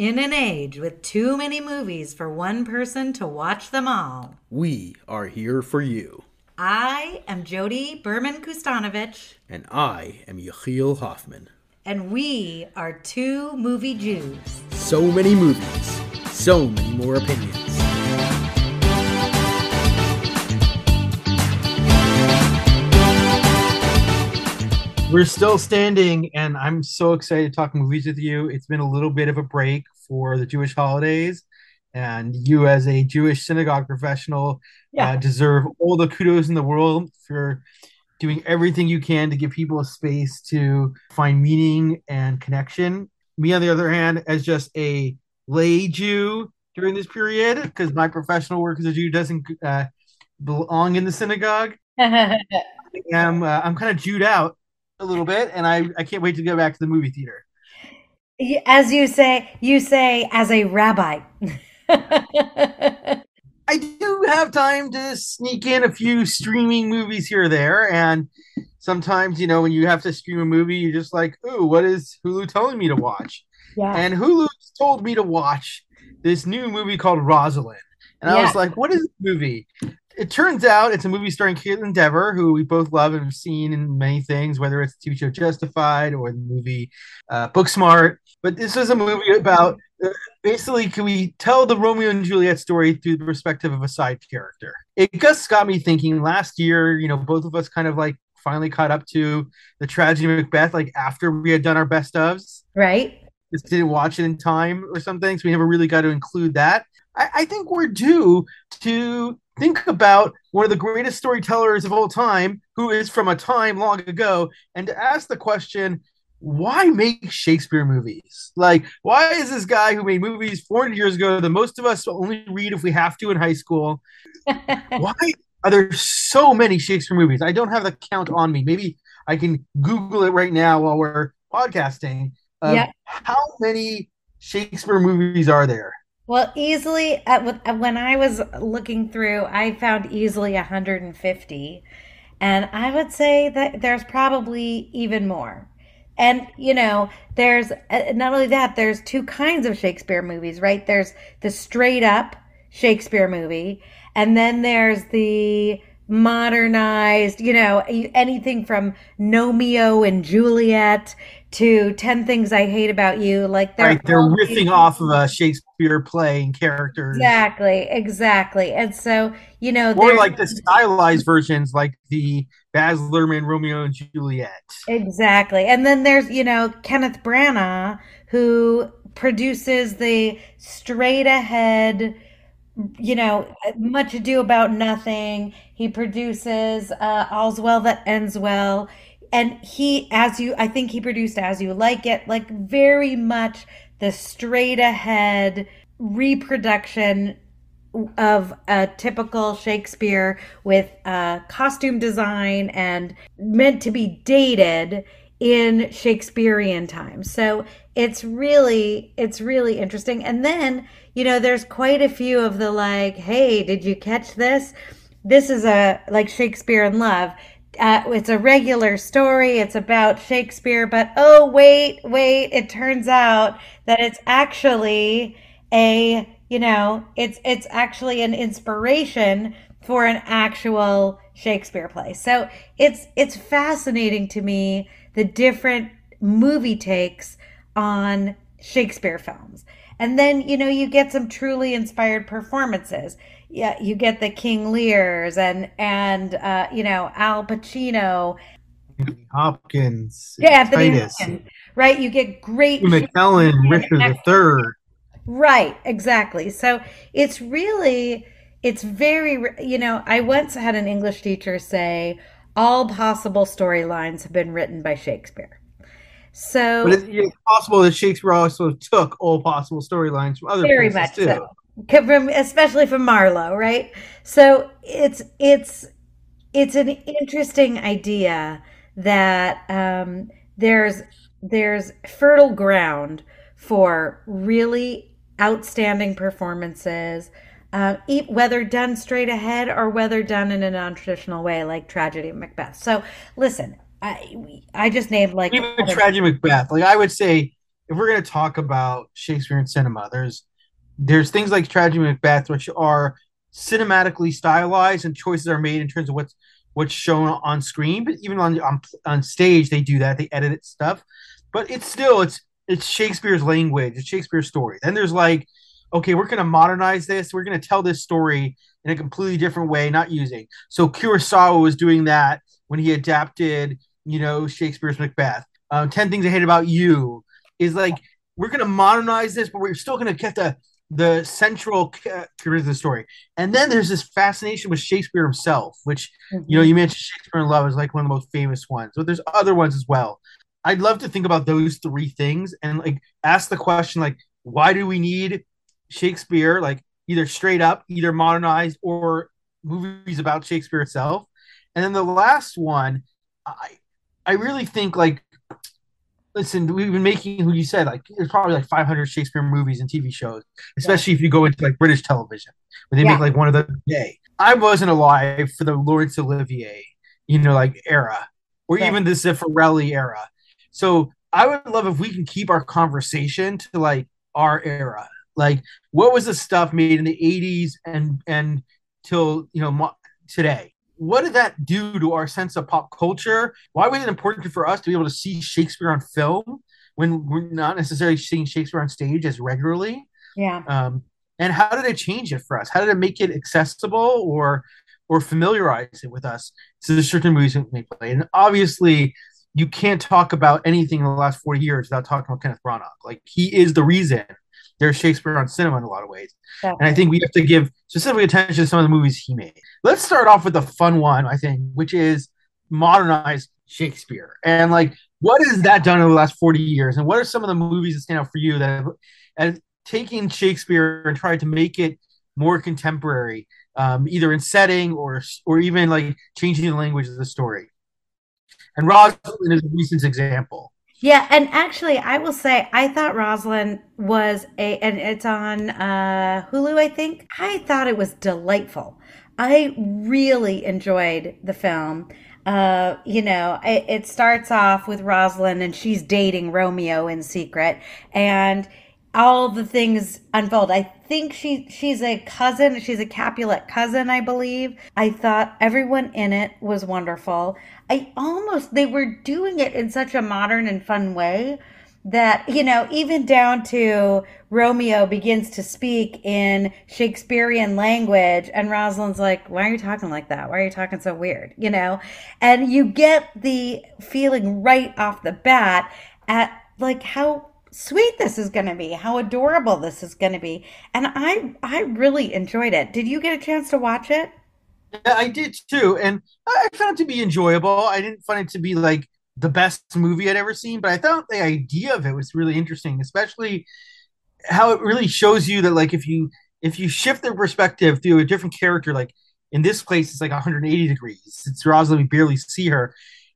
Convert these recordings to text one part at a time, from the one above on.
In an age with too many movies for one person to watch them all, we are here for you. I am Jody Berman Kustanovich. And I am Yechiel Hoffman. And we are two movie Jews. So many movies, so many more opinions. We're still standing, and I'm so excited to talk movies with you. It's been a little bit of a break for the Jewish holidays, and you, as a Jewish synagogue professional, yeah. uh, deserve all the kudos in the world for doing everything you can to give people a space to find meaning and connection. Me, on the other hand, as just a lay Jew during this period, because my professional work as a Jew doesn't uh, belong in the synagogue. I'm uh, I'm kind of Jewed out a little bit, and I, I can't wait to go back to the movie theater. As you say, you say as a rabbi. I do have time to sneak in a few streaming movies here or there, and sometimes you know when you have to stream a movie, you're just like, "Ooh, what is Hulu telling me to watch?" Yeah. And Hulu told me to watch this new movie called Rosaline, and yeah. I was like, "What is this movie?" It turns out it's a movie starring Kaitlyn Dever, who we both love and have seen in many things, whether it's the TV show Justified or the movie uh, Booksmart. But this is a movie about uh, basically, can we tell the Romeo and Juliet story through the perspective of a side character? It just got me thinking. Last year, you know, both of us kind of like finally caught up to the tragedy of Macbeth, like after we had done our best ofs, right? Just didn't watch it in time or something, so we never really got to include that. I, I think we're due to think about one of the greatest storytellers of all time, who is from a time long ago, and to ask the question, why make Shakespeare movies? Like, why is this guy who made movies 400 years ago that most of us only read if we have to in high school? why are there so many Shakespeare movies? I don't have the count on me. Maybe I can Google it right now while we're podcasting. Um, yeah. How many Shakespeare movies are there? Well, easily uh, when I was looking through, I found easily 150. And I would say that there's probably even more. And, you know, there's uh, not only that, there's two kinds of Shakespeare movies, right? There's the straight up Shakespeare movie, and then there's the modernized, you know, anything from Romeo and Juliet to 10 Things I Hate About You. Like they're, right, they're riffing off of a Shakespeare play and characters. Exactly, exactly. And so, you know, or like the stylized versions, like the Baz Luhrmann Romeo and Juliet. Exactly. And then there's, you know, Kenneth Branagh, who produces the straight ahead you know, much ado about nothing. He produces uh, All's Well That Ends Well. And he, as you, I think he produced As You Like It, like very much the straight ahead reproduction of a typical Shakespeare with uh, costume design and meant to be dated in Shakespearean times. So it's really, it's really interesting. And then you know, there's quite a few of the like, hey, did you catch this? This is a like Shakespeare in Love. Uh, it's a regular story. It's about Shakespeare, but oh, wait, wait. It turns out that it's actually a, you know, it's, it's actually an inspiration for an actual Shakespeare play. So it's, it's fascinating to me the different movie takes on Shakespeare films. And then, you know, you get some truly inspired performances. Yeah, you get the King Lears and and uh, you know, Al Pacino. Hopkins. Yeah, Anthony Hopkins. Right. You get great McKellen, Richard III. Right, exactly. So it's really it's very you know, I once had an English teacher say all possible storylines have been written by Shakespeare. So, but it's possible that Shakespeare also took all possible storylines from other very much too. so, from, especially from Marlowe, right? So it's it's it's an interesting idea that um, there's there's fertile ground for really outstanding performances, uh, whether done straight ahead or whether done in a non-traditional way, like Tragedy of Macbeth. So, listen, I I just named like even Tragedy Macbeth. Like I would say, if we're going to talk about Shakespeare and cinema, there's there's things like Tragedy Macbeth, which are cinematically stylized and choices are made in terms of what's what's shown on screen. But even on on, on stage, they do that. They edit it stuff, but it's still it's it's Shakespeare's language. It's Shakespeare's story. Then there's like, okay, we're going to modernize this. We're going to tell this story in a completely different way, not using. So Kurosawa was doing that when he adapted, you know, Shakespeare's Macbeth. Um, Ten Things I Hate About You is like we're going to modernize this, but we're still going to get the the central character of the story. And then there's this fascination with Shakespeare himself, which mm-hmm. you know you mentioned Shakespeare in Love is like one of the most famous ones, but there's other ones as well. I'd love to think about those three things and like ask the question like why do we need Shakespeare like either straight up either modernized or movies about Shakespeare itself and then the last one I I really think like listen we've been making who you said like there's probably like 500 Shakespeare movies and TV shows especially yeah. if you go into like British television where they yeah. make like one of the day I wasn't alive for the Laurence Olivier you know like era or yeah. even the Zeffirelli era so I would love if we can keep our conversation to like our era. Like, what was the stuff made in the '80s and and till you know mo- today? What did that do to our sense of pop culture? Why was it important for us to be able to see Shakespeare on film when we're not necessarily seeing Shakespeare on stage as regularly? Yeah. Um, and how did it change it for us? How did it make it accessible or or familiarize it with us to the certain movies we play? And obviously, you can't talk about anything in the last 40 years without talking about Kenneth Branagh. Like he is the reason there's Shakespeare on cinema in a lot of ways. And I think we have to give specific attention to some of the movies he made. Let's start off with the fun one, I think, which is modernized Shakespeare. And like, what has that done over the last 40 years? And what are some of the movies that stand out for you that have, taken Shakespeare and tried to make it more contemporary, um, either in setting or or even like changing the language of the story? And Rosalind is a recent example. Yeah, and actually, I will say I thought Rosalind was a, and it's on uh, Hulu, I think. I thought it was delightful. I really enjoyed the film. Uh, you know, it, it starts off with Rosalind and she's dating Romeo in secret, and all the things unfold. I think she she's a cousin. She's a Capulet cousin, I believe. I thought everyone in it was wonderful. I almost they were doing it in such a modern and fun way that you know even down to Romeo begins to speak in Shakespearean language and Rosalind's like why are you talking like that why are you talking so weird you know and you get the feeling right off the bat at like how sweet this is going to be how adorable this is going to be. And i i really enjoyed it. Did you get a chance to watch it? Yeah i did too. And i found it to be enjoyable. I didn't find it to be like the best movie i'd ever seen but i thought the idea of it was really interesting especially how it really shows you that like if you if you shift the perspective through a different character like in this place it's like 180 degrees. It's rosalind we barely see her.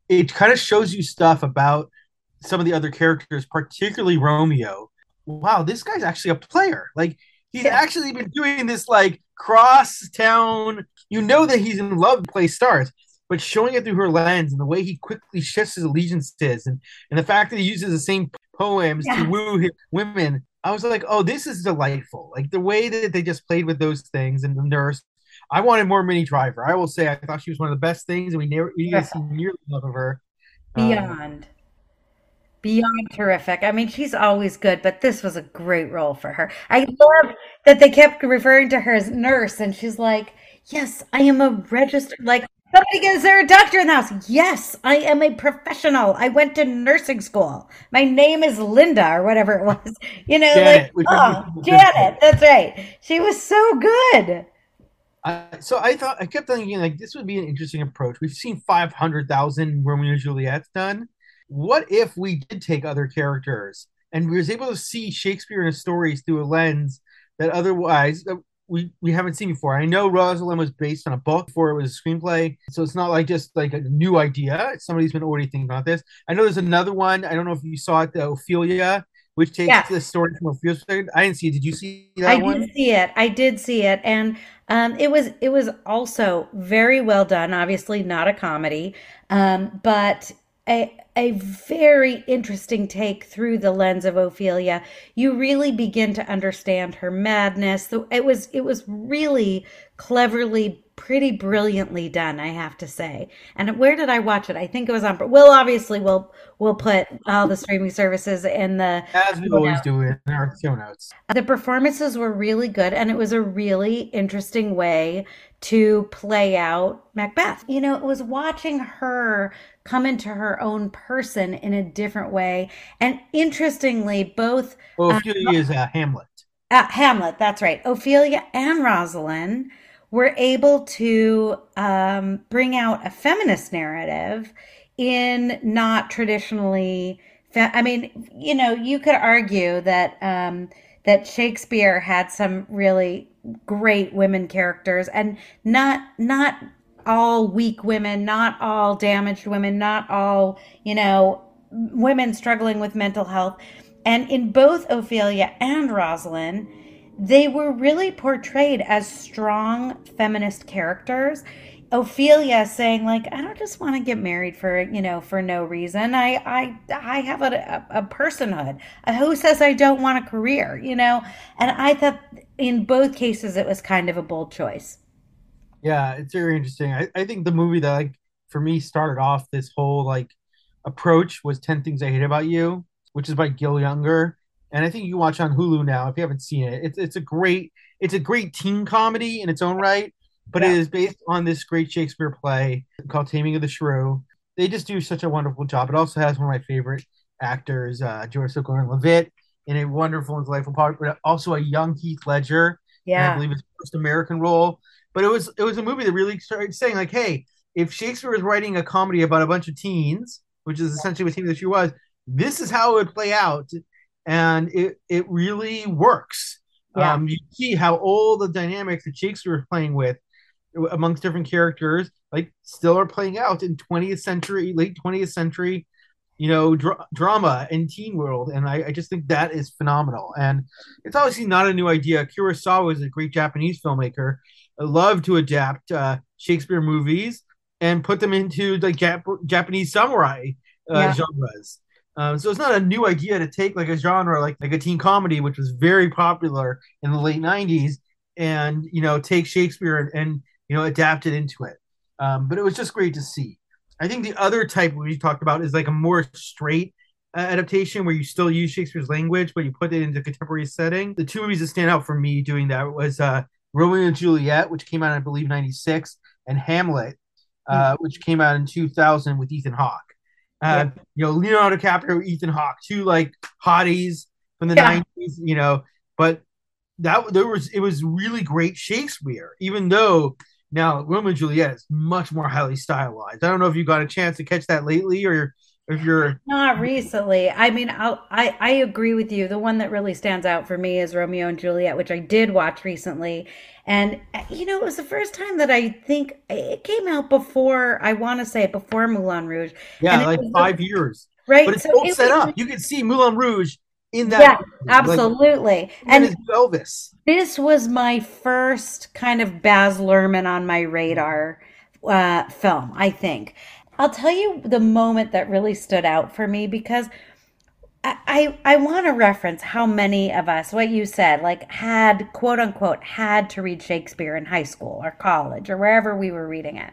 It kind of shows you stuff about some of the other characters, particularly Romeo. Wow, this guy's actually a player. Like he's actually been doing this like cross town. You know that he's in love with play stars, but showing it through her lens and the way he quickly shifts his allegiances and and the fact that he uses the same poems yeah. to woo his women. I was like, oh, this is delightful. Like the way that they just played with those things and the nurse. I wanted more Minnie Driver. I will say I thought she was one of the best things, and we never we didn't see nearly enough of her. Beyond. Um, beyond terrific. I mean, she's always good, but this was a great role for her. I love that they kept referring to her as nurse, and she's like, "Yes, I am a registered like." Somebody is there a doctor in the house? Yes, I am a professional. I went to nursing school. My name is Linda or whatever it was. You know, Janet, like oh, Janet. That's right. She was so good. Uh, so I thought I kept thinking like this would be an interesting approach. We've seen five hundred thousand Romeo and Juliet's done what if we did take other characters and we was able to see Shakespeare and his stories through a lens that otherwise we, we haven't seen before. I know Rosalind was based on a book before it was a screenplay, so it's not like just like a new idea. Somebody's been already thinking about this. I know there's another one. I don't know if you saw it, the Ophelia, which takes yes. the story from Ophelia. I didn't see it. Did you see that I one? did see it. I did see it, and um, it was it was also very well done. Obviously, not a comedy, um, but I a very interesting take through the lens of Ophelia. You really begin to understand her madness. It was it was really cleverly pretty brilliantly done, I have to say. And where did I watch it? I think it was on. Well, obviously, we'll we'll put all the streaming services in the as we always do in our show notes. The performances were really good, and it was a really interesting way to play out Macbeth. You know, it was watching her come into her own person in a different way, and interestingly, both. Well, Ophelia uh, is uh, Hamlet. Uh, Hamlet, that's right. Ophelia and Rosalind were able to um, bring out a feminist narrative in not traditionally. Fe- I mean, you know, you could argue that um, that Shakespeare had some really great women characters, and not not all weak women, not all damaged women, not all you know women struggling with mental health. And in both Ophelia and Rosalind, they were really portrayed as strong feminist characters. Ophelia saying like I don't just want to get married for you know for no reason. I I I have a, a, a personhood. Who says I don't want a career? You know, and I thought in both cases it was kind of a bold choice. Yeah, it's very interesting. I, I think the movie that like for me started off this whole like approach was Ten Things I Hate About You, which is by Gil Junger, and I think you watch on Hulu now if you haven't seen it. It's it's a great it's a great teen comedy in its own right, but yeah. it is based on this great Shakespeare play called Taming of the Shrew. They just do such a wonderful job. It also has one of my favorite actors, uh, Joseph Gordon-Levitt, in a wonderful and delightful part, but also a young Heath Ledger. Yeah, I believe his first American role. But it was it was a movie that really started saying like, hey, if Shakespeare was writing a comedy about a bunch of teens, which is essentially what Taming of the Shrew was, this is how it would play out and it it really works. Yeah. Um, you see how all the dynamics that Shakespeare is playing with amongst different characters, like still are playing out in 20th century, late 20th century, you know, dr- drama and teen world. And I, I, just think that is phenomenal. And it's obviously not a new idea. Kurosawa is a great Japanese filmmaker. I love to adapt uh, Shakespeare movies and put them into the Jap- Japanese samurai uh, yeah. genres. Um, so it's not a new idea to take like a genre like like a teen comedy, which was very popular in the late '90s, and you know take Shakespeare and, and you know adapted into it. Um, but it was just great to see. I think the other type we talked about is like a more straight uh, adaptation where you still use Shakespeare's language, but you put it into contemporary setting. The two movies that stand out for me doing that was uh, Romeo and Juliet, which came out I believe '96, and Hamlet, uh, mm-hmm. which came out in 2000 with Ethan Hawke. Uh, you know, Leonardo DiCaprio, Ethan Hawke, two like hotties from the yeah. 90s, you know, but that there was it was really great Shakespeare, even though now Romeo and Juliet is much more highly stylized. I don't know if you got a chance to catch that lately or if you're not recently. I mean, I'll, i I agree with you. The one that really stands out for me is Romeo and Juliet, which I did watch recently, and, you know, it was the first time that I think it came out before, I want to say before Moulin Rouge. Yeah, like five years. Right. But it's so all it set was, up. You can see Moulin Rouge in that. Yeah, movie. absolutely. Like, and Elvis. This was my first kind of Baz Luhrmann on my radar uh, film, I think. I'll tell you the moment that really stood out for me because – I, I want to reference how many of us, what you said, like had quote unquote had to read Shakespeare in high school or college or wherever we were reading it.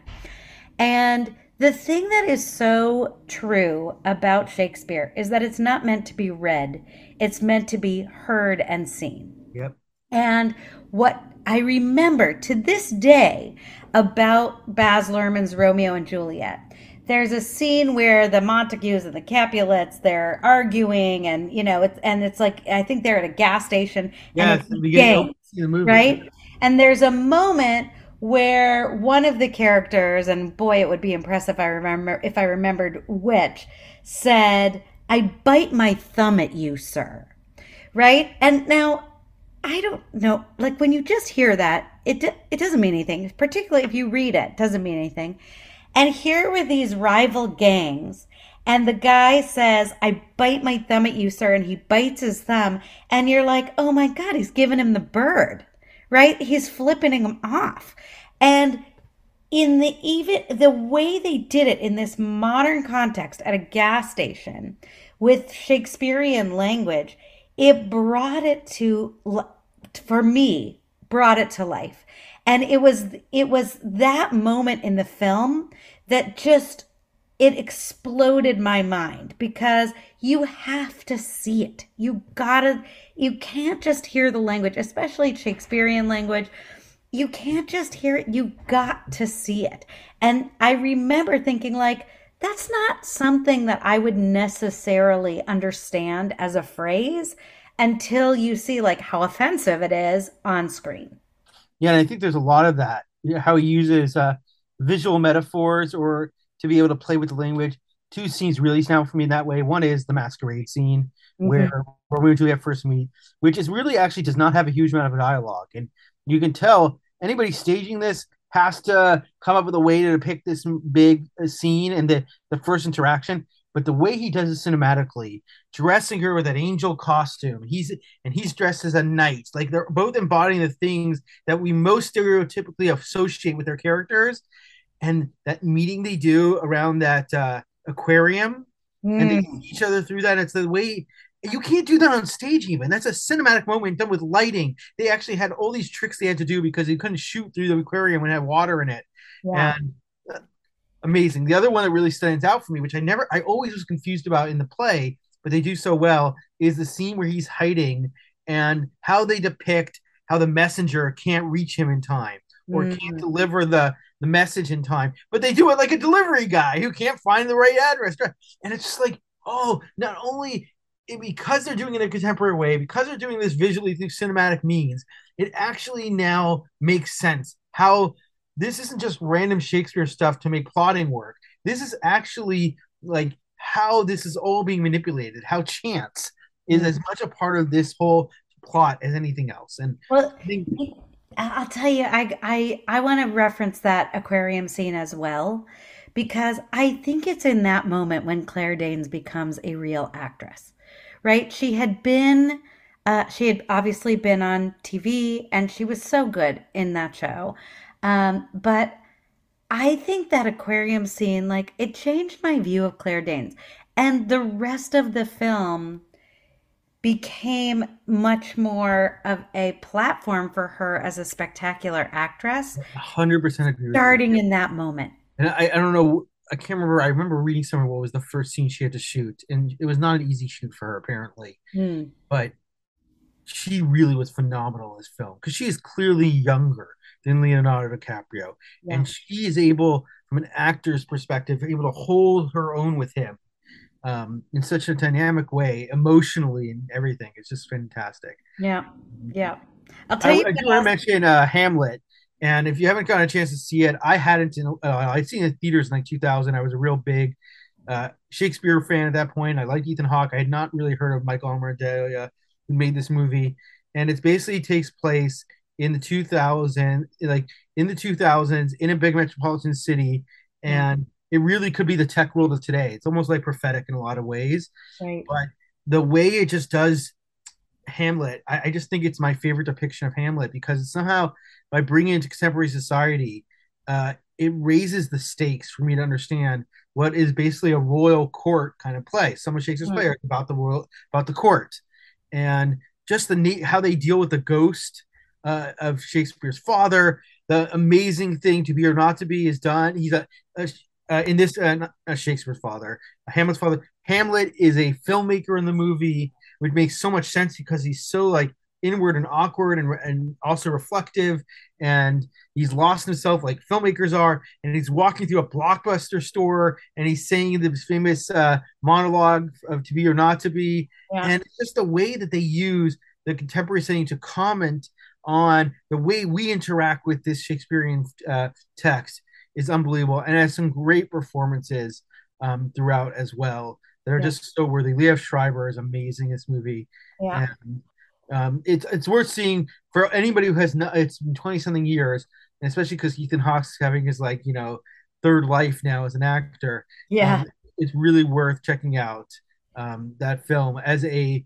And the thing that is so true about Shakespeare is that it's not meant to be read, it's meant to be heard and seen. Yep. And what I remember to this day about Baz Luhrmann's Romeo and Juliet there's a scene where the Montagues and the Capulets they're arguing, and you know, it's and it's like I think they're at a gas station. Yeah, it's the beginning the movie, right? And there's a moment where one of the characters, and boy, it would be impressive if I remember if I remembered which, said, "I bite my thumb at you, sir." Right? And now I don't know, like when you just hear that, it it doesn't mean anything. Particularly if you read it, doesn't mean anything. And here were these rival gangs. And the guy says, I bite my thumb at you, sir. And he bites his thumb. And you're like, oh my God, he's giving him the bird, right? He's flipping him off. And in the even the way they did it in this modern context at a gas station with Shakespearean language, it brought it to for me brought it to life. And it was it was that moment in the film that just it exploded my mind because you have to see it. You gotta, you can't just hear the language, especially Shakespearean language. You can't just hear it. You got to see it. And I remember thinking, like, that's not something that I would necessarily understand as a phrase until you see like how offensive it is on screen. Yeah, and I think there's a lot of that. How he uses uh, visual metaphors or to be able to play with the language. Two scenes really stand out for me in that way. One is the masquerade scene mm-hmm. where Romeo and Juliet first meet, which is really actually does not have a huge amount of dialogue, and you can tell anybody staging this has to come up with a way to depict this big uh, scene and the the first interaction. But the way he does it cinematically, dressing her with an angel costume, he's and he's dressed as a knight. Like they're both embodying the things that we most stereotypically associate with their characters and that meeting they do around that uh, aquarium mm. and they see each other through that. It's the way you can't do that on stage even. That's a cinematic moment done with lighting. They actually had all these tricks they had to do because they couldn't shoot through the aquarium when it had water in it. Yeah. And uh, amazing. The other one that really stands out for me, which I never, I always was confused about in the play, but they do so well, is the scene where he's hiding and how they depict how the messenger can't reach him in time or mm. can't deliver the the message in time, but they do it like a delivery guy who can't find the right address. And it's just like, oh, not only because they're doing it in a contemporary way, because they're doing this visually through cinematic means, it actually now makes sense how this isn't just random Shakespeare stuff to make plotting work. This is actually like how this is all being manipulated, how chance is as much a part of this whole plot as anything else. And well, I think I'll tell you, I I I want to reference that aquarium scene as well, because I think it's in that moment when Claire Danes becomes a real actress, right? She had been, uh, she had obviously been on TV, and she was so good in that show, um, but I think that aquarium scene, like, it changed my view of Claire Danes, and the rest of the film became much more of a platform for her as a spectacular actress. 100% agree. Starting in that moment. And I, I don't know, I can't remember. I remember reading somewhere what was the first scene she had to shoot, and it was not an easy shoot for her, apparently. Hmm. But she really was phenomenal in this film because she is clearly younger than Leonardo DiCaprio, yeah. and she is able, from an actor's perspective, able to hold her own with him um, in such a dynamic way, emotionally and everything. It's just fantastic. Yeah, yeah. I'll tell I, you. I do want to mention uh, Hamlet, and if you haven't gotten a chance to see it, I hadn't. In, uh, I'd seen it in theaters in like 2000. I was a real big uh, Shakespeare fan at that point. I liked Ethan Hawke. I had not really heard of Michael Almereyda, who made this movie, and it basically takes place in the 2000, like in the 2000s, in a big metropolitan city, and it really could be the tech world of today. It's almost like prophetic in a lot of ways. Right. But the way it just does Hamlet, I, I, just think it's my favorite depiction of Hamlet because somehow by bringing it into contemporary society, uh, it raises the stakes for me to understand what is basically a royal court kind of play. Some of Shakespeare's right. plays about the world, about the court, and just the neat how they deal with the ghost uh, of Shakespeare's father. The amazing thing to be or not to be is done. He's a, a uh, in this uh, uh, Shakespeare's father, Hamlet's father. Hamlet is a filmmaker in the movie, which makes so much sense because he's so like inward and awkward and, and also reflective and he's lost himself like filmmakers are and he's walking through a blockbuster store and he's saying this famous uh, monologue of to be or not to be yeah. and it's just the way that they use the contemporary setting to comment on the way we interact with this shakespearean uh, text is unbelievable and has some great performances um, throughout as well that are yeah. just so worthy. Liev Schreiber is amazing in this movie. Yeah. And, um, it's it's worth seeing for anybody who has not. It's been twenty something years, and especially because Ethan Hawke's having his like you know third life now as an actor. Yeah, um, it's really worth checking out um, that film as a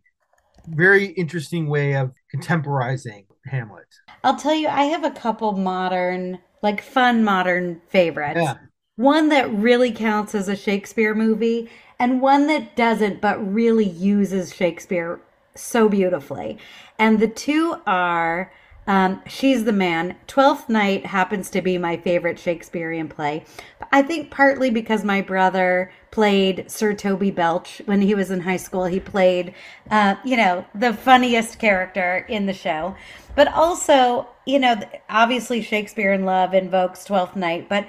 very interesting way of contemporizing Hamlet. I'll tell you, I have a couple modern like fun modern favorites. Yeah. One that really counts as a Shakespeare movie, and one that doesn't, but really uses Shakespeare so beautifully. And the two are um, She's the Man. Twelfth Night happens to be my favorite Shakespearean play. I think partly because my brother played Sir Toby Belch when he was in high school. He played, uh, you know, the funniest character in the show. But also, you know, obviously Shakespeare in Love invokes Twelfth Night, but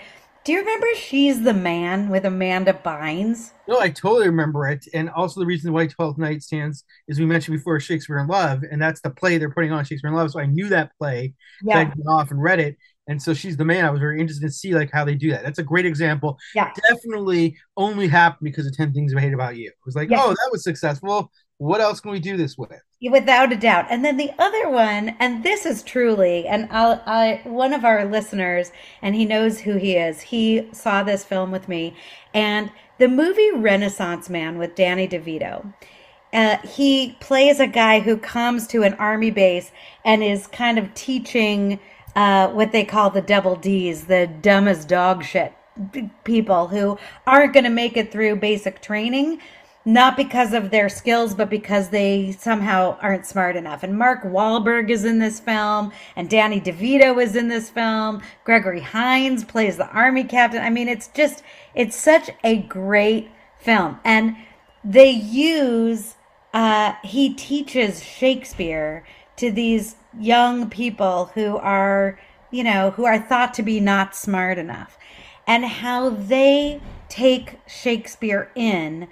do you remember She's the Man with Amanda Bynes? No, I totally remember it. And also the reason why Twelfth Night stands is we mentioned before Shakespeare in Love, and that's the play they're putting on Shakespeare in Love. So I knew that play. Yeah. I went off and read it. And so she's the man. I was very interested to see like how they do that. That's a great example. Yeah. Definitely only happened because of 10 Things I Hate About You. It was like, oh, that was successful. What else can we do this with? Without a doubt. And then the other one, and this is truly, and I'll, I, one of our listeners, and he knows who he is, he saw this film with me. And the movie Renaissance Man with Danny DeVito. Uh, he plays a guy who comes to an army base and is kind of teaching uh, what they call the double D's, the dumb as dog shit people who aren't going to make it through basic training not because of their skills, but because they somehow aren't smart enough. And Mark Wahlberg is in this film, and Danny DeVito is in this film. Gregory Hines plays the army captain. I mean, it's just, it's such a great film. And they use, uh, he teaches Shakespeare to these young people who are, you know, who are thought to be not smart enough, and how they take Shakespeare in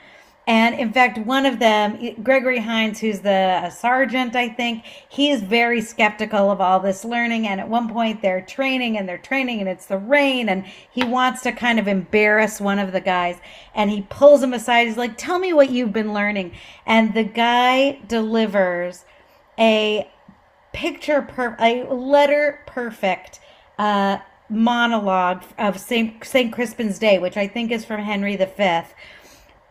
and in fact, one of them, Gregory Hines, who's the sergeant, I think, he's very skeptical of all this learning. And at one point, they're training and they're training, and it's the rain, and he wants to kind of embarrass one of the guys. And he pulls him aside. He's like, Tell me what you've been learning. And the guy delivers a picture, per- a letter perfect uh, monologue of St. St. Crispin's Day, which I think is from Henry V.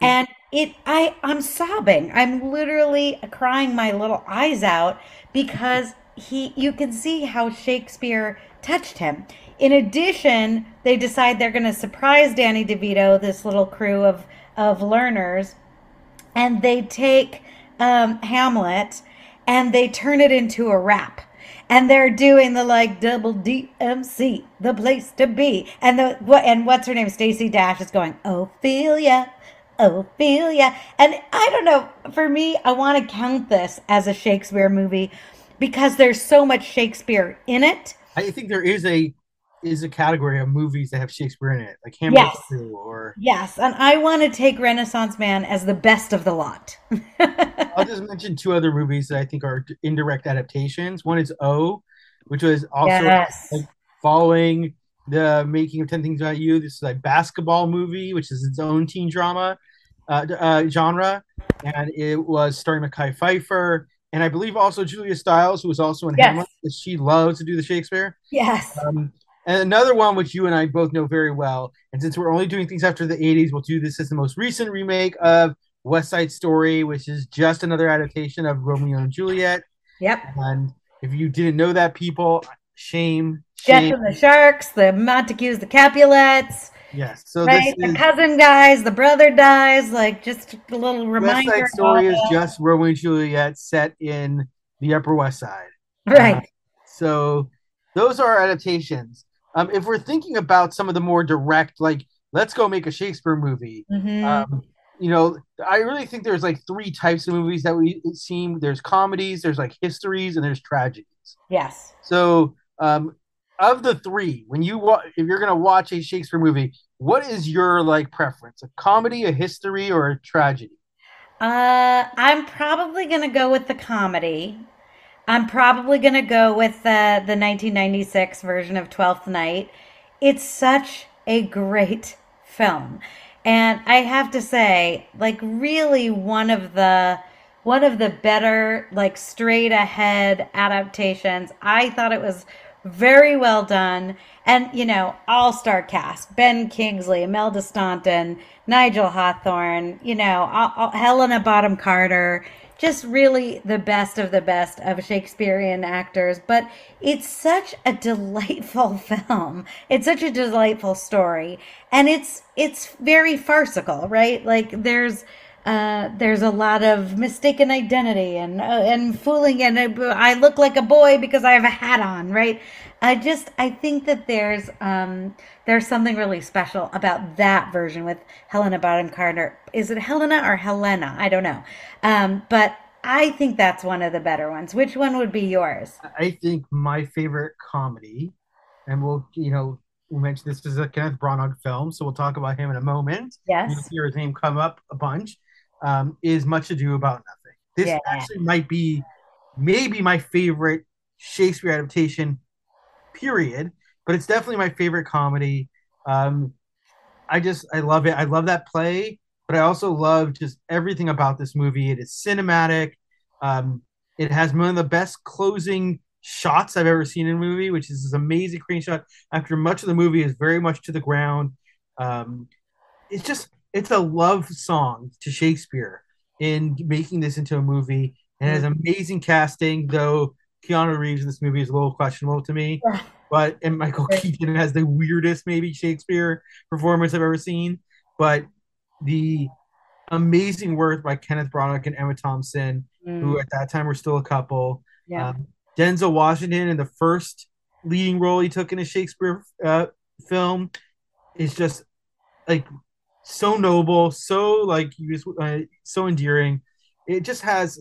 And it i i'm sobbing. I'm literally crying my little eyes out because he you can see how shakespeare touched him. In addition they decide they're going to surprise danny devito this little crew of of learners and they take um, hamlet and they turn it into a rap. And they're doing the like double DMC, the place to be, and the what and what's her name? Stacey Dash is going Ophelia, Ophelia. And I don't know, for me, I want to count this as a Shakespeare movie because there's so much Shakespeare in it. I think there is a is a category of movies that have Shakespeare in it, like Hamlet yes. or yes, and I want to take Renaissance Man as the best of the lot. I'll just mention two other movies that I think are indirect adaptations. One is O, which was also yes. like following the making of 10 things about you. This is a basketball movie which is its own teen drama uh, uh, genre. And it was starring Mekhi Phifer and I believe also Julia Stiles who was also in yes. Hamlet she loves to do the Shakespeare. Yes. Um, and another one which you and I both know very well. And since we're only doing things after the 80s we'll do this as the most recent remake of West Side Story which is just another adaptation of Romeo and Juliet. Yep. And if you didn't know that people shame Jeff and the Sharks, the Montagues, the Capulets. Yes. So right? the cousin dies, the brother dies. Like just a little reminder. West Side Story is just Romeo and Juliet set in the Upper West Side. Right. Uh, so those are adaptations. Um, if we're thinking about some of the more direct, like let's go make a Shakespeare movie. Mm-hmm. Um, you know, I really think there's like three types of movies that we seem. There's comedies, there's like histories, and there's tragedies. Yes. So um, of the three, when you wa- if you're gonna watch a Shakespeare movie, what is your like preference? A comedy, a history, or a tragedy? Uh, I'm probably gonna go with the comedy. I'm probably gonna go with the the 1996 version of Twelfth Night. It's such a great film, and I have to say, like, really one of the one of the better like straight ahead adaptations. I thought it was very well done. And, you know, all star cast Ben Kingsley, Imelda Staunton, Nigel Hawthorne, you know, all, all, Helena Bonham Carter. just really the best of the best of Shakespearean actors. But it's such a delightful film. It's such a delightful story, and it's it's very farcical, right? Like there's uh, there's a lot of mistaken identity and uh, and fooling, and I look like a boy because I have a hat on, right? I just I think that there's um, there's something really special about that version with Helena Bonham Carter. Is it Helena or Helena? I don't know, um, but I think that's one of the better ones. Which one would be yours? I think my favorite comedy, and we'll you know we mentioned this is a Kenneth Branagh film, so we'll talk about him in a moment. Yes, you'll hear his name come up a bunch um, is Much Ado About Nothing. This yeah. actually might be maybe my favorite Shakespeare adaptation, period. But it's definitely my favorite comedy. Um, I just I love it. I love that play, but I also love just everything about this movie. It is cinematic. Um, it has one of the best closing shots I've ever seen in a movie, which is this amazing crane shot after much of the movie is very much to the ground. Um, it's just it's a love song to Shakespeare in making this into a movie, and it has amazing casting. Though Keanu Reeves in this movie is a little questionable to me, but and Michael Keaton has the weirdest maybe Shakespeare performance I've ever seen. But the amazing work by Kenneth Branagh and Emma Thompson, mm. who at that time were still a couple. Yeah. Um, Denzel Washington in the first leading role he took in a Shakespeare uh, film is just like so noble, so like you uh, so endearing. It just has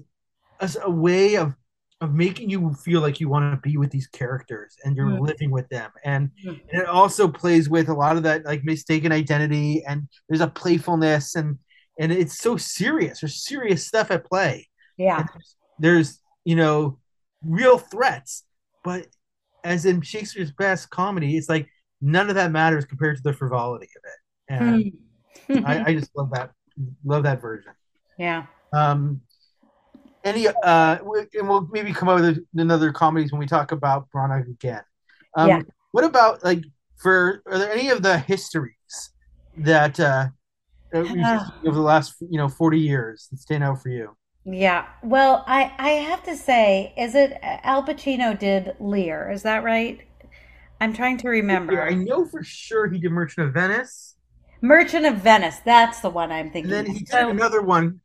a, a, way of of making you feel like you want to be with these characters and you're mm-hmm. living with them, and, mm-hmm. and it also plays with a lot of that like mistaken identity, and there's a playfulness, and and it's so serious. There's serious stuff at play. Yeah, there's, there's you know real threats, but as in Shakespeare's best comedy, it's like none of that matters compared to the frivolity of it. And mm. I, I, just love that love that version. Yeah. Um, any uh, and we'll maybe come up with another comedies when we talk about Branagh again. Um, yeah. What about like for are there any of the histories that uh, uh, over the last you know forty years that stand out for you? Yeah. Well, I I have to say, is it Al Pacino did Lear? Is that right? I'm trying to remember. I know for sure he did Merchant of Venice. Merchant of Venice. That's the one I'm thinking. And then he did so, another one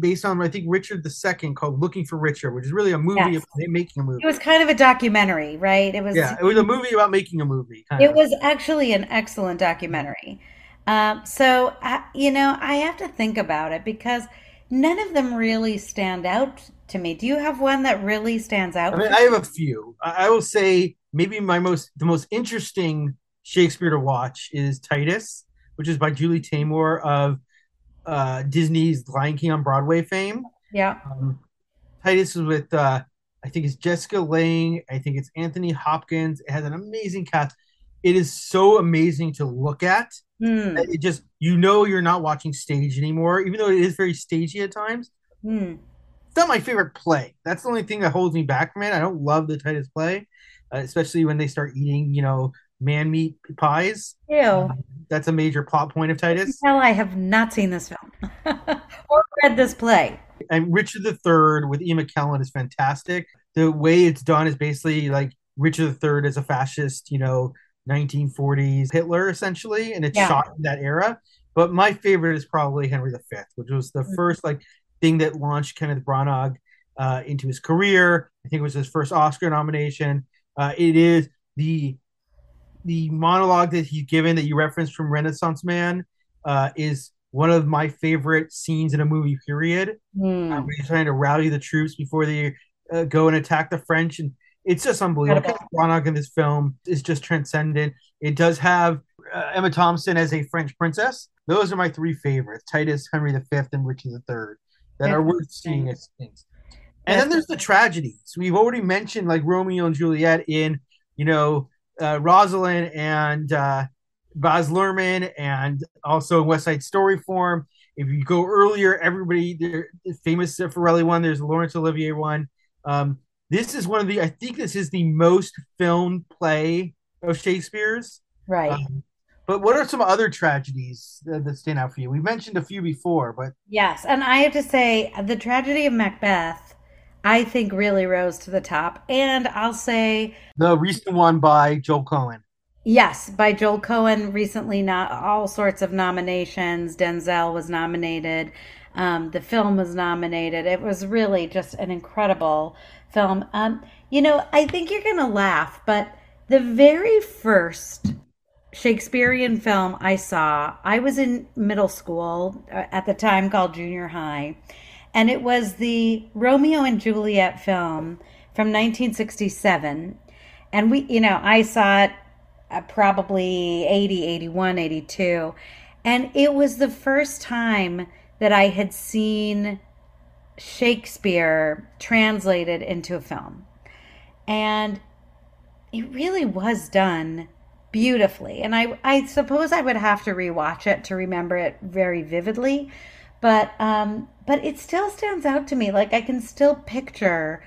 based on I think Richard II called Looking for Richard, which is really a movie yes. about making a movie. It was kind of a documentary, right? It was yeah, it was a movie about making a movie. it of. was actually an excellent documentary. Um, so I, you know, I have to think about it because none of them really stand out to me. Do you have one that really stands out? I mean, I have a few. I will say maybe my most the most interesting Shakespeare to watch is Titus which is by Julie Taymor of uh, Disney's Lion King on Broadway fame. Yeah. Um, Titus is with uh, I think it's Jessica Lange. I think it's Anthony Hopkins. It has an amazing cast. It is so amazing to look at. Mm. It just you know you're not watching stage anymore, even though it is very stagey at times. Mm. It's not my favorite play. That's the only thing that holds me back from it. I don't love the Titus play, uh, especially when they start eating, you know, man meat pies. Ew. Um, that's a major plot point of Titus. Hell, I have not seen this film or read this play. And Richard III with Ian McKellen is fantastic. The way it's done is basically like Richard III is a fascist, you know, 1940s Hitler essentially, and it's yeah. shot in that era. But my favorite is probably Henry V, which was the mm-hmm. first like thing that launched Kenneth Branagh uh, into his career. I think it was his first Oscar nomination. Uh, it is the the monologue that he's given that you referenced from Renaissance Man uh, is one of my favorite scenes in a movie. Period. Mm. Um, he's trying to rally the troops before they uh, go and attack the French, and it's just unbelievable. Branagh in this film is just transcendent. It does have uh, Emma Thompson as a French princess. Those are my three favorites: Titus, Henry V, and Richard III, that are worth seeing as things. And then there's the tragedies. We've already mentioned like Romeo and Juliet in, you know, uh, Rosalind and uh, Baz Luhrmann, and also West Side Story form. If you go earlier, everybody, the famous Zeffirelli one, there's Laurence Olivier one. Um, this is one of the, I think this is the most filmed play of Shakespeare's. Right. Um, But what are some other tragedies that, that stand out for you? We mentioned a few before, but yes, and I have to say the tragedy of Macbeth, I think really rose to the top, and I'll say the recent one by Joel Coen. Yes, by Joel Coen recently, not all sorts of nominations. Denzel was nominated. Um, the film was nominated. It was really just an incredible film. Um, you know, I think you're going to laugh, but the very first Shakespearean film I saw, I was in middle school uh, at the time called junior high, and it was the Romeo and Juliet film from 1967. And we, you know, I saw it uh, probably 80, 81, 82. And it was the first time that I had seen Shakespeare translated into a film. And it really was done beautifully. And I, I suppose I would have to rewatch it to remember it very vividly. But um, but it still stands out to me. Like I can still picture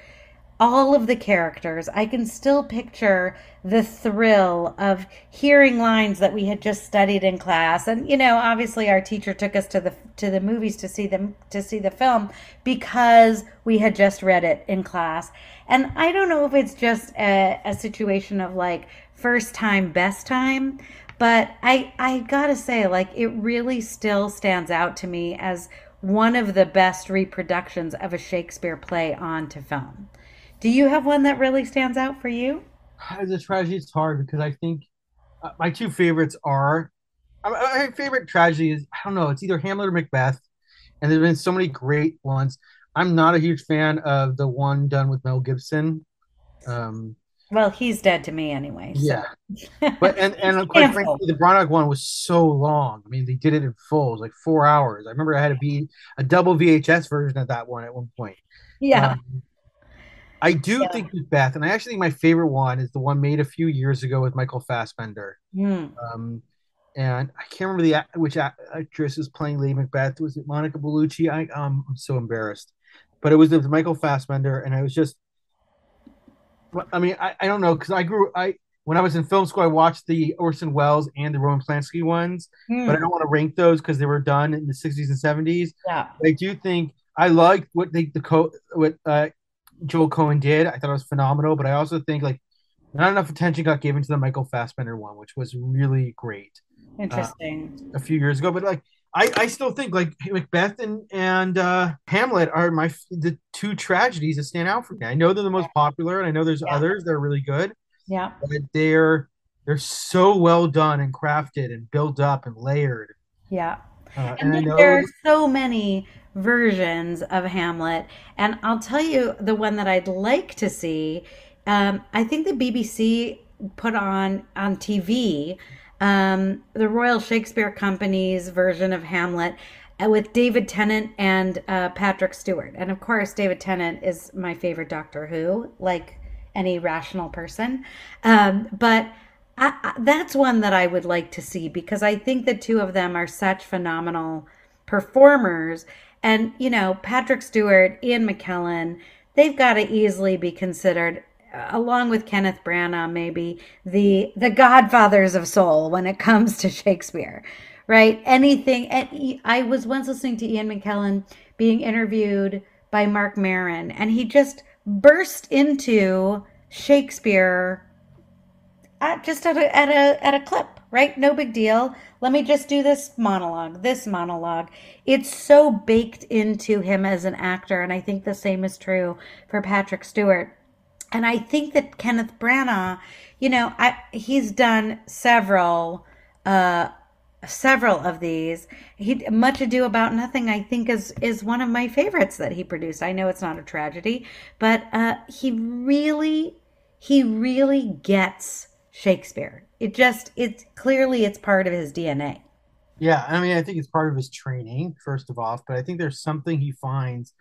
all of the characters. I can still picture the thrill of hearing lines that we had just studied in class. And you know, obviously our teacher took us to the to the movies to see them to see the film because we had just read it in class. And I don't know if it's just a, a situation of like first time best time, but I I got to say like it really still stands out to me as one of the best reproductions of a Shakespeare play onto film. Do you have one that really stands out for you? As a tragedy, it's hard because I think uh, my two favorites are my favorite tragedy is I don't know, it's either Hamlet or Macbeth, and there's been so many great ones. I'm not a huge fan of the one done with Mel Gibson. Um, well, he's dead to me anyway. So. Yeah, but and and quite frankly, the Branagh one was so long. I mean, they did it in full. It was like four hours. I remember I had to be a double VHS version of that one at one point. Yeah. Um, I do yeah. think Macbeth, and I actually think my favorite one is the one made a few years ago with Michael Fassbender. Mm. Um, and I can't remember the which actress is playing Lady Macbeth. Was it Monica Bellucci? I um, I'm so embarrassed, but it was with Michael Fassbender, and I was just, I mean, I, I don't know because I grew I when I was in film school, I watched the Orson Welles and the Roman Polanski ones, mm. but I don't want to rank those because they were done in the 60s and 70s. Yeah, but I do think I like what they the co what uh, Joel Coen did. I thought it was phenomenal, but I also think like not enough attention got given to the Michael Fassbender one, which was really great. Interesting. Uh, a few years ago, but like I, I still think like Macbeth and and uh, Hamlet are my the two tragedies that stand out for me. I know they're the most popular, and I know there's yeah. others that are really good. Yeah, but they're they're so well done and crafted and built up and layered. Yeah, uh, and, and there are so many versions of Hamlet. And I'll tell you the one that I'd like to see. Um, I think the BBC put on on TV um, the Royal Shakespeare Company's version of Hamlet uh, with David Tennant and uh, Patrick Stewart. And of course, David Tennant is my favorite Doctor Who, like any rational person. Um, but I, I, that's one that I would like to see because I think the two of them are such phenomenal performers. And, you know, Patrick Stewart, Ian McKellen, they've got to easily be considered along with Kenneth Branagh maybe the the godfathers of soul when it comes to Shakespeare. Right? Anything I was once listening to Ian McKellen being interviewed by Mark Maron and he just burst into Shakespeare at just at a, at a at a clip, right? No big deal. Let me just do this monologue, this monologue. It's so baked into him as an actor, and I think the same is true for Patrick Stewart. And I think that Kenneth Branagh, you know, I, he's done several uh several of these. He Much Ado About Nothing, I think, is is one of my favorites that he produced. I know it's not a tragedy, but uh, he really he really gets Shakespeare. It just it's clearly it's part of his DNA. Yeah, I mean, I think it's part of his training, first of all, but I think there's something he finds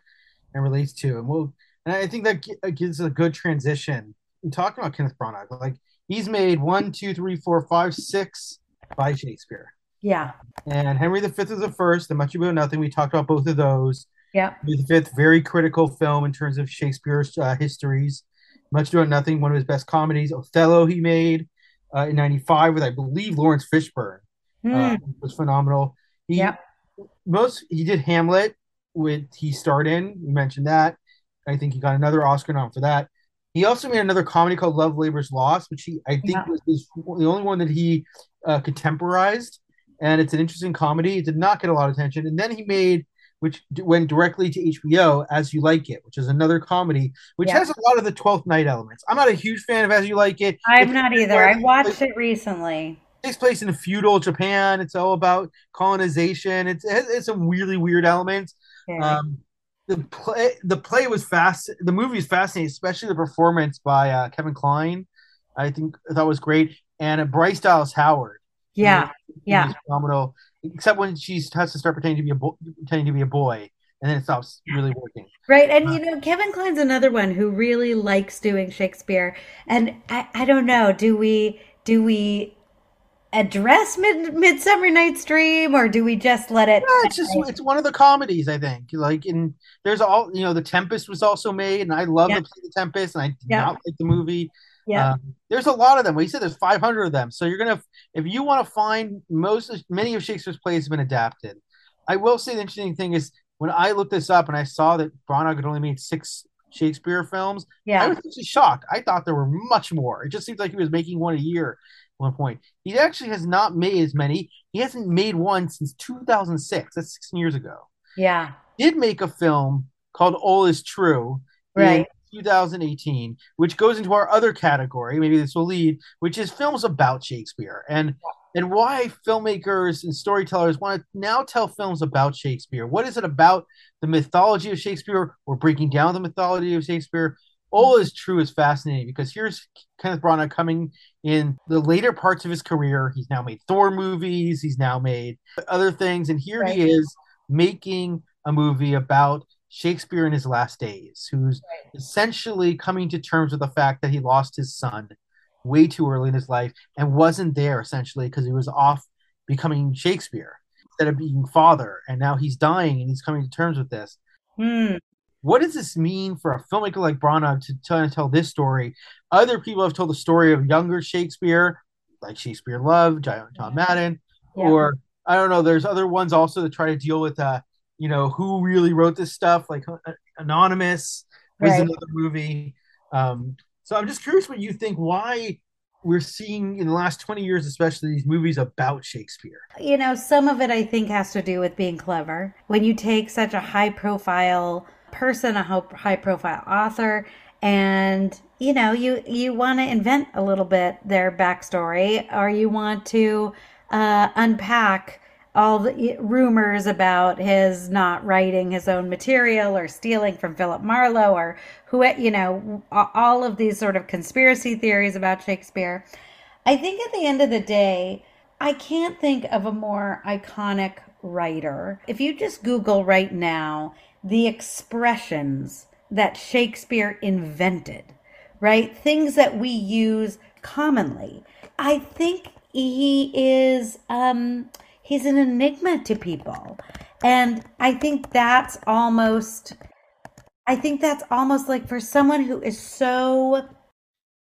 and relates to, and we'll, and I think that gives a good transition. In talking about Kenneth Branagh, like he's made one, two, three, four, five, six by Shakespeare. Yeah. And Henry V is the first, and Much Ado Nothing. We talked about both of those. Yeah. Henry V, very critical film in terms of Shakespeare's uh, histories. Much Ado Nothing, one of his best comedies. Othello, he made uh, in '95 with, I believe, Laurence Fishburne. Mm. Uh, was phenomenal. He Yep. most he did Hamlet, with he starred in. You mentioned that. I think he got another Oscar nom for that. He also made another comedy called Love Labor's Lost, which he I think Yeah. was, the only one that he uh, contemporized, and it's an interesting comedy. It did not get a lot of attention, and then he made which went directly to HBO, As You Like It, which is another comedy, which Yeah. has a lot of the Twelfth Night elements. I'm not a huge fan of As You Like It. I'm not either. I place- watched it recently. takes place in feudal Japan. It's all about colonization. It's it has, it's some really weird elements. Um, the play the play was fast. The movie is fascinating, especially the performance by uh, Kevin Kline. I think I thought was great, and uh, Bryce Dallas Howard. yeah. Yeah. phenomenal. Except when she has to start pretending to be a bo- pretending to be a boy, and then it stops really working. Right. And you know, Kevin Kline's another one who really likes doing Shakespeare. And I, I don't know, do we do we address Mid Midsummer Night's Dream or do we just let it Yeah, it's just it's one of the comedies I think. Like in there's all you know, The Tempest was also made, and I love Yeah. the, the Tempest, and I did Yeah. not like the movie. Yeah. Um, there's a lot of them. We said there's 500 of them, so you're gonna if you want to find most many of Shakespeare's plays have been adapted. I will say the interesting thing is when I looked this up and I saw that Branagh had only made six Shakespeare films, Yeah, I was actually shocked. I thought there were much more. It just seems like he was making one a year one point. He actually has not made as many. He hasn't made one since 2006. That's 16 years ago. Yeah. Did make a film called All Is True Right. in 2018, which goes into our other category. Maybe this will lead, which is films about Shakespeare and and why filmmakers and storytellers want to now tell films about Shakespeare. What is it about the mythology of Shakespeare? We're breaking down the mythology of Shakespeare. All is true is fascinating because here's Kenneth Branagh coming in the later parts of his career. He's now made Thor movies. He's now made other things, and here Right. he is making a movie about Shakespeare in his last days, who's essentially coming to terms with the fact that he lost his son way too early in his life and wasn't there essentially because he was off becoming Shakespeare instead of being father. And now he's dying and he's coming to terms with this. Hmm. What does this mean for a filmmaker like Branagh to to tell this story? Other people have told the story of younger Shakespeare, like Shakespeare Love, John, John Madden, Yeah. or I don't know. There's other ones also that try to deal with, uh, you know, who really wrote this stuff, like uh, Anonymous was Right. another movie. Um, so I'm just curious what you think. Why we're seeing in the last 20 years, especially these movies about Shakespeare. You know, some of it I think has to do with being clever. When you take such a high profile person, a high profile author, and you know, you you want to invent a little bit their backstory, or you want to uh, unpack all the rumors about his not writing his own material or stealing from Philip Marlowe or who you know all of these sort of conspiracy theories about Shakespeare. I think at the end of the day, I can't think of a more iconic writer. If you just Google right now the expressions that Shakespeare invented, right? Things that we use commonly. I think he is um he's an enigma to people. And I think that's almost I think that's almost like for someone who is so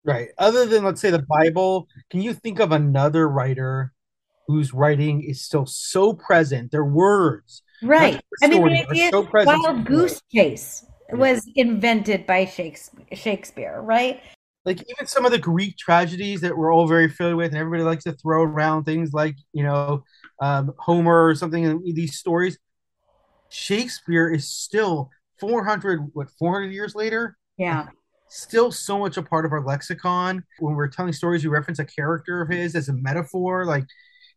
Right. Other than let's say the Bible, can you think of another writer whose writing is still so present? Their words, right. I mean, the idea so. Wild Goose Chase was invented by Shakespeare, Shakespeare, right? like even some of the Greek tragedies that we're all very familiar with, and everybody likes to throw around things like you know um, Homer or something. And these stories, Shakespeare is still 400 what 400 years later, Yeah. still so much a part of our lexicon. When we're telling stories, we reference a character of his as a metaphor. Like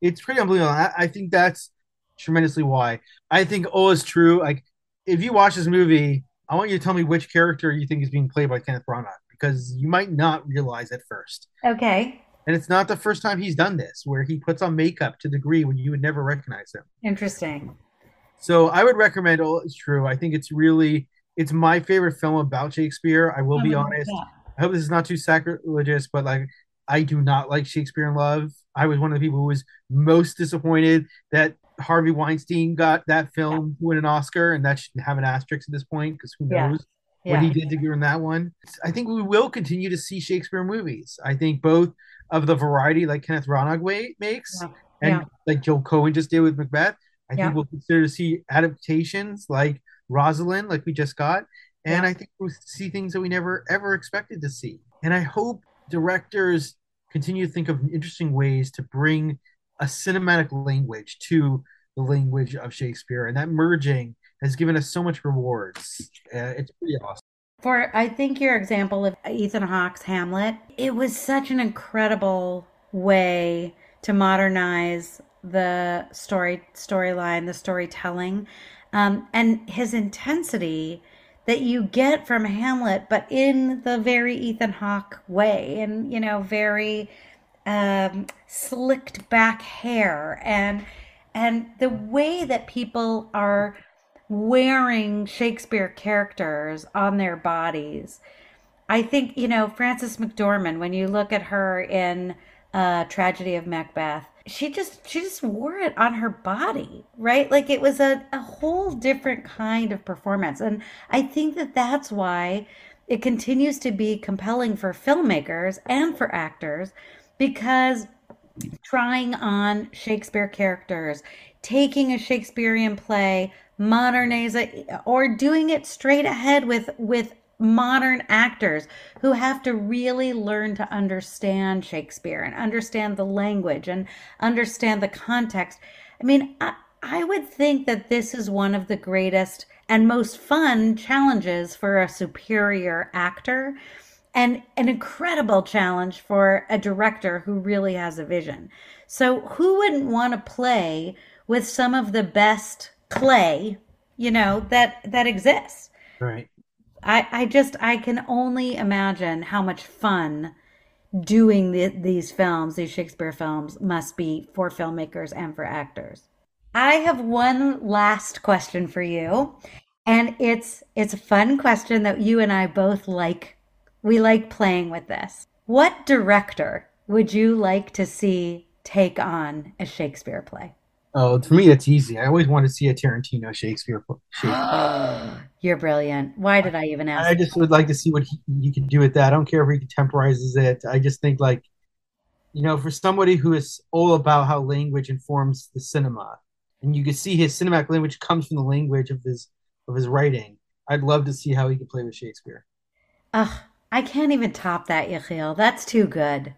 it's pretty unbelievable. I, I think that's tremendously why. I think all is true. Like if you watch this movie, I want you to tell me which character you think is being played by Kenneth Branagh because you might not realize at first. Okay. And it's not the first time he's done this, where he puts on makeup to the degree when you would never recognize him. Interesting. So I would recommend All Is True. I think it's really it's my favorite film about Shakespeare. I will be honest. yeah. I hope this is not too sacrilegious, but like I do not like Shakespeare in Love. I was one of the people who was most disappointed that Harvey Weinstein got that film to win an Oscar, and that should have an asterisk at this point because who Yeah. knows Yeah. what he did to earn that one. I think we will continue to see Shakespeare movies. I think both of the variety like Kenneth Branagh way makes, Yeah. and yeah. like Joel Coen just did with Macbeth. I yeah. think we'll consider to see adaptations like Rosalind, like we just got, and yeah. I think we'll see things that we never ever expected to see. And I hope directors continue to think of interesting ways to bring a cinematic language to the language of Shakespeare, and that merging has given us so much rewards. Uh, it's pretty awesome. For I think your example of Ethan Hawke's Hamlet, it was such an incredible way to modernize the story storyline, the storytelling, um, and his intensity that you get from Hamlet, but in the very Ethan Hawke way, and you know, very um, slicked back hair, and and the way that people are wearing Shakespeare characters on their bodies. I think you know Frances McDormand when you look at her in uh, Tragedy of Macbeth she just she just wore it on her body right? Like it was a, a whole different kind of performance. And i think that that's why it continues to be compelling for filmmakers and for actors because trying on shakespeare characters taking a shakespearean play modernize it or doing it straight ahead with with modern actors who have to really learn to understand Shakespeare and understand the language and understand the context. I mean, I, I would think that this is one of the greatest and most fun challenges for a superior actor and an incredible challenge for a director who really has a vision. So, who wouldn't want to play with some of the best clay, you know, that that exists? Right. I, I just I can only imagine how much fun doing the, these films, these Shakespeare films, must be for filmmakers and for actors. I have one last question for you, and it's it's a fun question that you and I both like. We like playing with this. What director would you like to see take on a Shakespeare play? Oh, for me, it's easy. I always want to see a Tarantino Shakespeare. Shakespeare. You're brilliant. Why did I even ask? I just would like to see what he, he can do with that. I don't care if he contemporizes it. I just think, like, you know, for somebody who is all about how language informs the cinema, and you can see his cinematic language comes from the language of his of his writing. I'd love to see how he could play with Shakespeare. Ugh, I can't even top that, Yechiel. That's too good.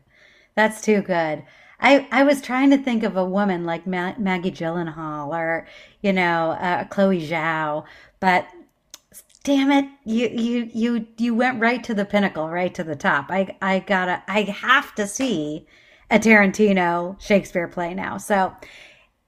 That's too good. I, I was trying to think of a woman like Ma- Maggie Gyllenhaal or, you know, uh, Chloe Zhao, but damn it, you, you, you, you went right to the pinnacle, right to the top. I, I gotta, I have to see a Tarantino Shakespeare play now. So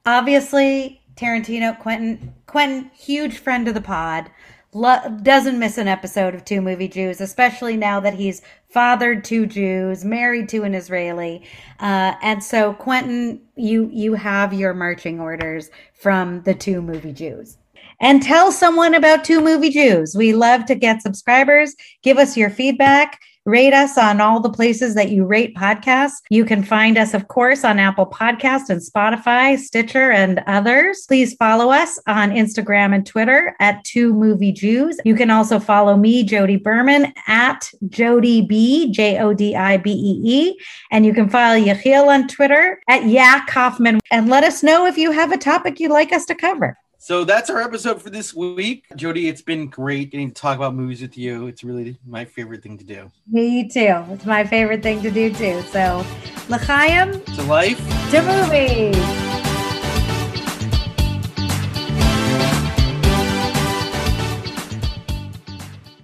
obviously Tarantino, Quentin, Quentin, huge friend of the pod. Lo- doesn't miss an episode of Two Movie Jews, especially now that he's fathered two Jews, married to an Israeli, uh, and so Quentin, you you have your marching orders from the Two Movie Jews. And tell someone about Two Movie Jews. We love to get subscribers. Give us your feedback. Rate us on all the places that you rate podcasts. You can find us, of course, on Apple Podcast and Spotify, Stitcher, and others. Please follow us on Instagram and Twitter at Two Movie Jews. You can also follow me, Jody Berman, at Jody B, J O D I B E E. And you can follow Yechiel on Twitter at Yak Kaufman. And let us know if you have a topic you'd like us to cover. So that's our episode for this week. Jody, it's been great getting to talk about movies with you. It's really my favorite thing to do. Me too. It's my favorite thing to do too. So, l'chaim. To life. To movies.